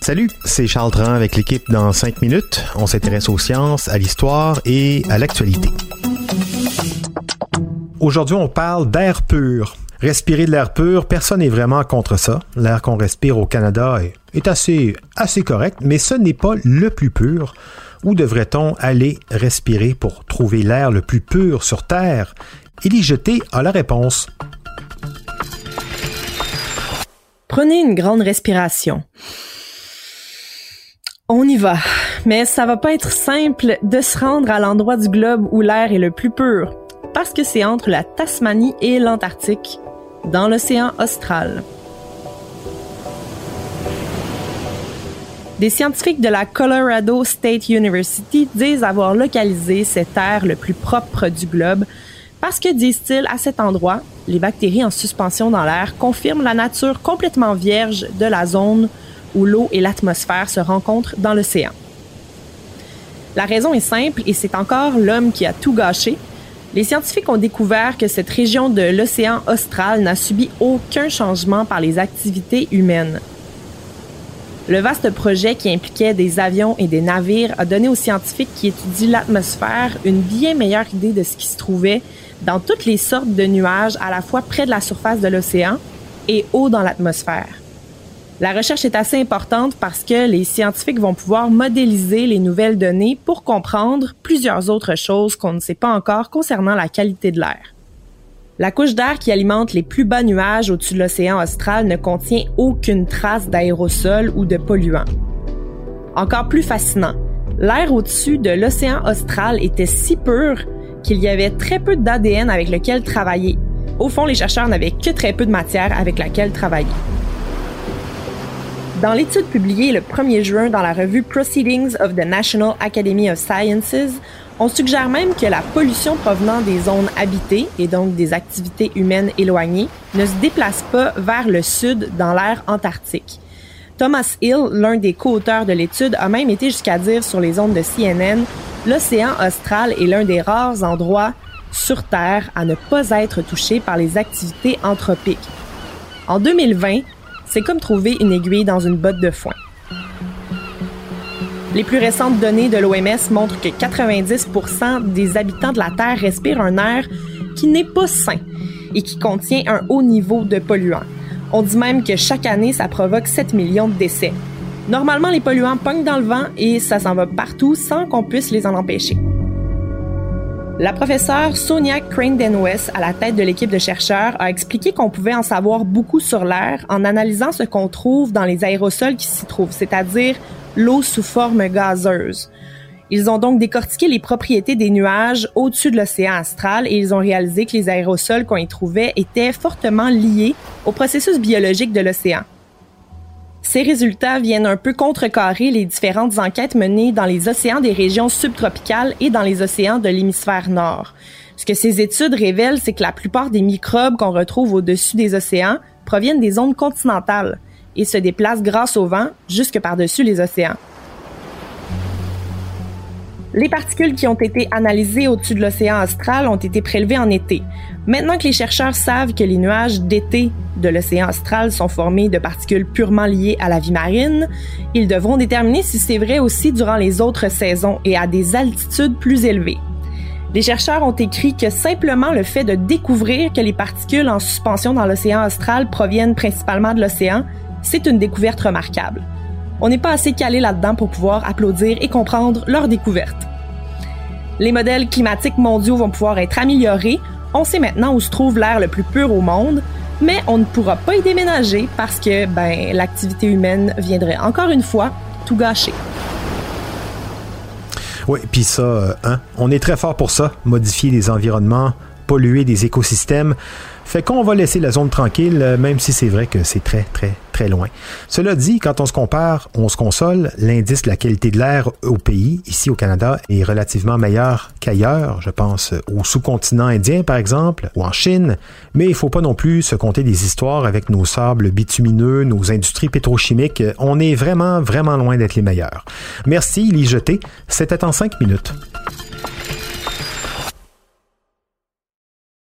Salut, c'est Charles Tran avec l'équipe dans 5 minutes. On s'intéresse aux sciences, à l'histoire et à l'actualité. Aujourd'hui, on parle d'air pur. Respirer de l'air pur, personne n'est vraiment contre ça. L'air qu'on respire au Canada est, assez correct, mais ce n'est pas le plus pur. Où devrait-on aller respirer pour trouver l'air le plus pur sur Terre? Élie Jeté a la réponse. Prenez une grande respiration. On y va. Mais ça va pas être simple de se rendre à l'endroit du globe où l'air est le plus pur, parce que c'est entre la Tasmanie et l'Antarctique, dans l'océan austral. Des scientifiques de la Colorado State University disent avoir localisé cet air le plus propre du globe parce que, disent-ils, à cet endroit, les bactéries en suspension dans l'air confirment la nature complètement vierge de la zone où l'eau et l'atmosphère se rencontrent dans l'océan. La raison est simple et c'est encore l'homme qui a tout gâché. Les scientifiques ont découvert que cette région de l'océan austral n'a subi aucun changement par les activités humaines. Le vaste projet qui impliquait des avions et des navires a donné aux scientifiques qui étudient l'atmosphère une bien meilleure idée de ce qui se trouvait dans toutes les sortes de nuages à la fois près de la surface de l'océan et haut dans l'atmosphère. La recherche est assez importante parce que les scientifiques vont pouvoir modéliser les nouvelles données pour comprendre plusieurs autres choses qu'on ne sait pas encore concernant la qualité de l'air. La couche d'air qui alimente les plus bas nuages au-dessus de l'océan austral ne contient aucune trace d'aérosol ou de polluants. Encore plus fascinant, l'air au-dessus de l'océan austral était si pur qu'il y avait très peu d'ADN avec lequel travailler. Au fond, les chercheurs n'avaient que très peu de matière avec laquelle travailler. Dans l'étude publiée le 1er juin dans la revue Proceedings of the National Academy of Sciences, on suggère même que la pollution provenant des zones habitées et donc des activités humaines éloignées ne se déplace pas vers le sud dans l'air antarctique. Thomas Hill, l'un des co-auteurs de l'étude, a même été jusqu'à dire sur les ondes de CNN l'océan austral est l'un des rares endroits sur Terre à ne pas être touché par les activités anthropiques. En 2020, c'est comme trouver une aiguille dans une botte de foin. Les plus récentes données de l'OMS montrent que 90% des habitants de la Terre respirent un air qui n'est pas sain et qui contient un haut niveau de polluants. On dit même que chaque année, ça provoque 7 millions de décès. Normalement, les polluants pognent dans le vent et ça s'en va partout sans qu'on puisse les en empêcher. La professeure Sonia Crane-Denwes, à la tête de l'équipe de chercheurs, a expliqué qu'on pouvait en savoir beaucoup sur l'air en analysant ce qu'on trouve dans les aérosols qui s'y trouvent, c'est-à-dire l'eau sous forme gazeuse. Ils ont donc décortiqué les propriétés des nuages au-dessus de l'océan astral et ils ont réalisé que les aérosols qu'on y trouvait étaient fortement liés au processus biologique de l'océan. Ces résultats viennent un peu contrecarrer les différentes enquêtes menées dans les océans des régions subtropicales et dans les océans de l'hémisphère nord. Ce que ces études révèlent, c'est que la plupart des microbes qu'on retrouve au-dessus des océans proviennent des zones continentales et se déplacent grâce au vent jusque par-dessus les océans. Les particules qui ont été analysées au-dessus de l'océan austral ont été prélevées en été. Maintenant que les chercheurs savent que les nuages d'été de l'océan austral sont formés de particules purement liées à la vie marine, ils devront déterminer si c'est vrai aussi durant les autres saisons et à des altitudes plus élevées. Les chercheurs ont écrit que simplement le fait de découvrir que les particules en suspension dans l'océan austral proviennent principalement de l'océan, c'est une découverte remarquable on n'est pas assez calé là-dedans pour pouvoir applaudir et comprendre leur découverte. Les modèles climatiques mondiaux vont pouvoir être améliorés. On sait maintenant où se trouve l'air le plus pur au monde, mais on ne pourra pas y déménager parce que ben, l'activité humaine viendrait encore une fois tout gâcher. Oui, puis ça, euh, hein, on est très fort pour ça, modifier les environnements, polluer des écosystèmes Fait qu'on va laisser la zone tranquille, euh, même si c'est vrai que c'est très, très, très loin. Cela dit, quand on se compare, on se console. L'indice de la qualité de l'air au pays, ici au Canada, est relativement meilleur qu'ailleurs. Je pense au sous-continent indien, par exemple, ou en Chine. Mais il faut pas non plus se compter des histoires avec nos sables bitumineux, nos industries pétrochimiques. On est vraiment, vraiment loin d'être les meilleurs. Merci, Lee Jeté. C'était en cinq minutes.